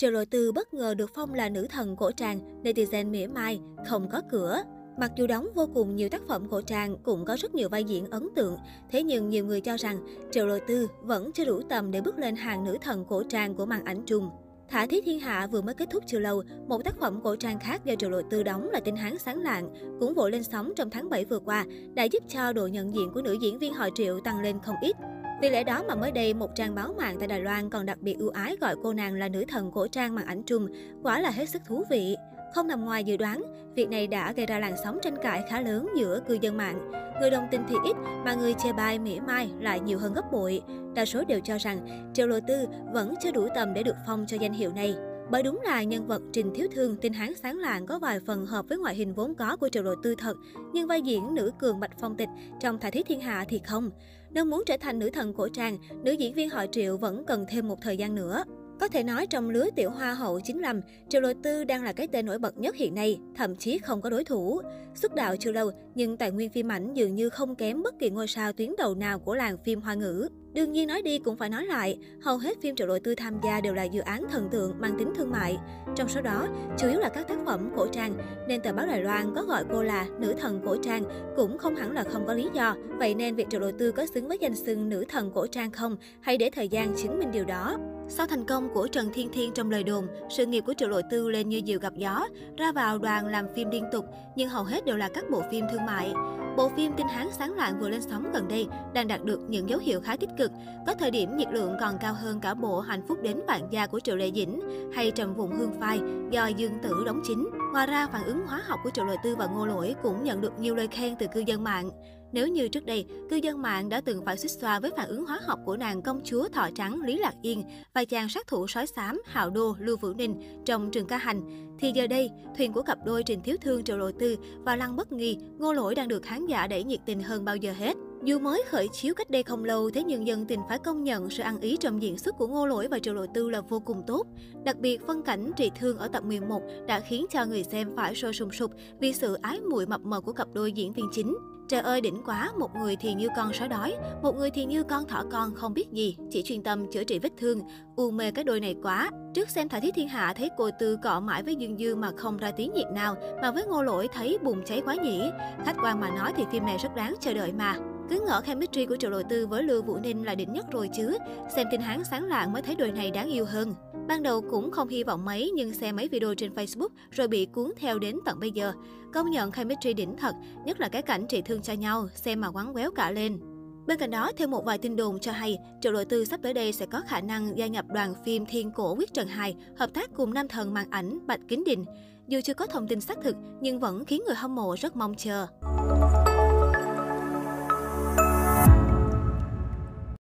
Triệu Lộ Tư bất ngờ được phong là nữ thần cổ trang, netizen mỉa mai, không có cửa. Mặc dù đóng vô cùng nhiều tác phẩm cổ trang, cũng có rất nhiều vai diễn ấn tượng, thế nhưng nhiều người cho rằng Triệu Lộ Tư vẫn chưa đủ tầm để bước lên hàng nữ thần cổ trang của màn ảnh Trung. Thả Thí Thiên Hạ vừa mới kết thúc chưa lâu, một tác phẩm cổ trang khác do Triệu Lộ Tư đóng là Tinh Hán Sáng Lạng, cũng vội lên sóng trong tháng 7 vừa qua, đã giúp cho độ nhận diện của nữ diễn viên họ Triệu tăng lên không ít. Vì lẽ đó mà mới đây, một trang báo mạng tại Đài Loan còn đặc biệt ưu ái gọi cô nàng là nữ thần cổ trang màn ảnh trùm quả là hết sức thú vị. Không nằm ngoài dự đoán, việc này đã gây ra làn sóng tranh cãi khá lớn giữa cư dân mạng. Người đồng tình thì ít, mà người chê bai mỉa mai lại nhiều hơn gấp bội. Đa số đều cho rằng Triệu Lộ Tư vẫn chưa đủ tầm để được phong cho danh hiệu này. Bởi đúng là nhân vật Trình Thiếu Thương, tinh hán sáng lạng có vài phần hợp với ngoại hình vốn có của Triệu Lộ Tư thật, nhưng vai diễn nữ cường bạch phong tịch trong Thả Thiết Thiên Hạ thì không. Nếu muốn trở thành nữ thần cổ trang, nữ diễn viên họ Triệu vẫn cần thêm một thời gian nữa. Có thể nói trong lứa tiểu hoa hậu 95, Triệu Lộ Tư đang là cái tên nổi bật nhất hiện nay, thậm chí không có đối thủ. Xuất đạo chưa lâu, nhưng tài nguyên phim ảnh dường như không kém bất kỳ ngôi sao tuyến đầu nào của làng phim hoa ngữ. Đương nhiên nói đi cũng phải nói lại, hầu hết phim Triệu Lộ Tư tham gia đều là dự án thần tượng mang tính thương mại. Trong số đó, chủ yếu là các tác phẩm cổ trang, nên tờ báo Đài Loan có gọi cô là nữ thần cổ trang cũng không hẳn là không có lý do. Vậy nên việc Triệu Lộ Tư có xứng với danh xưng nữ thần cổ trang không, hay để thời gian chứng minh điều đó. Sau thành công của Trần Thiên Thiên trong lời đồn, sự nghiệp của Triệu Lộ Tư lên như diều gặp gió, ra vào đoàn làm phim liên tục, nhưng hầu hết đều là các bộ phim thương mại. Bộ phim Tinh Hán Sáng loạn vừa lên sóng gần đây đang đạt được những dấu hiệu khá tích cực. Có thời điểm nhiệt lượng còn cao hơn cả bộ Hạnh phúc đến bạn gia của Triệu Lệ Dĩnh hay Trầm Vùng Hương Phai do Dương Tử đóng chính. Ngoài ra, phản ứng hóa học của Triệu Lệ Tư và Ngô Lỗi cũng nhận được nhiều lời khen từ cư dân mạng. Nếu như trước đây, cư dân mạng đã từng phải xích xoa với phản ứng hóa học của nàng công chúa thọ trắng Lý Lạc Yên và chàng sát thủ sói xám Hạo Đô Lưu Vũ Ninh trong trường ca hành, thì giờ đây, thuyền của cặp đôi Trình Thiếu Thương Triệu Lộ Tư và Lăng Bất Nghi, Ngô Lỗi đang được khán giả đẩy nhiệt tình hơn bao giờ hết. Dù mới khởi chiếu cách đây không lâu, thế nhưng dân tình phải công nhận sự ăn ý trong diễn xuất của Ngô Lỗi và Triệu Lộ Tư là vô cùng tốt. Đặc biệt, phân cảnh trị thương ở tập 11 đã khiến cho người xem phải sôi sùng sục vì sự ái muội mập mờ của cặp đôi diễn viên chính. Trời ơi đỉnh quá, một người thì như con sói đói, một người thì như con thỏ con không biết gì, chỉ chuyên tâm chữa trị vết thương, u mê cái đôi này quá. Trước xem Thả Thiết Thiên Hạ thấy cô Tư cọ mãi với Dương Dương mà không ra tiếng nhiệt nào, mà với Ngô Lỗi thấy bùng cháy quá nhỉ. Khách quan mà nói thì phim này rất đáng chờ đợi mà. Cứ ngỡ chemistry của Triệu đầu Tư với Lưu Vũ Ninh là đỉnh nhất rồi chứ. Xem tin hán sáng lạng mới thấy đôi này đáng yêu hơn. Ban đầu cũng không hy vọng mấy nhưng xem mấy video trên Facebook rồi bị cuốn theo đến tận bây giờ. Công nhận chemistry đỉnh thật, nhất là cái cảnh trị thương cho nhau, xem mà quắn quéo cả lên. Bên cạnh đó, thêm một vài tin đồn cho hay, Triệu đội Tư sắp tới đây sẽ có khả năng gia nhập đoàn phim Thiên Cổ Quyết Trần 2, hợp tác cùng nam thần màn ảnh Bạch Kính Đình. Dù chưa có thông tin xác thực, nhưng vẫn khiến người hâm mộ rất mong chờ.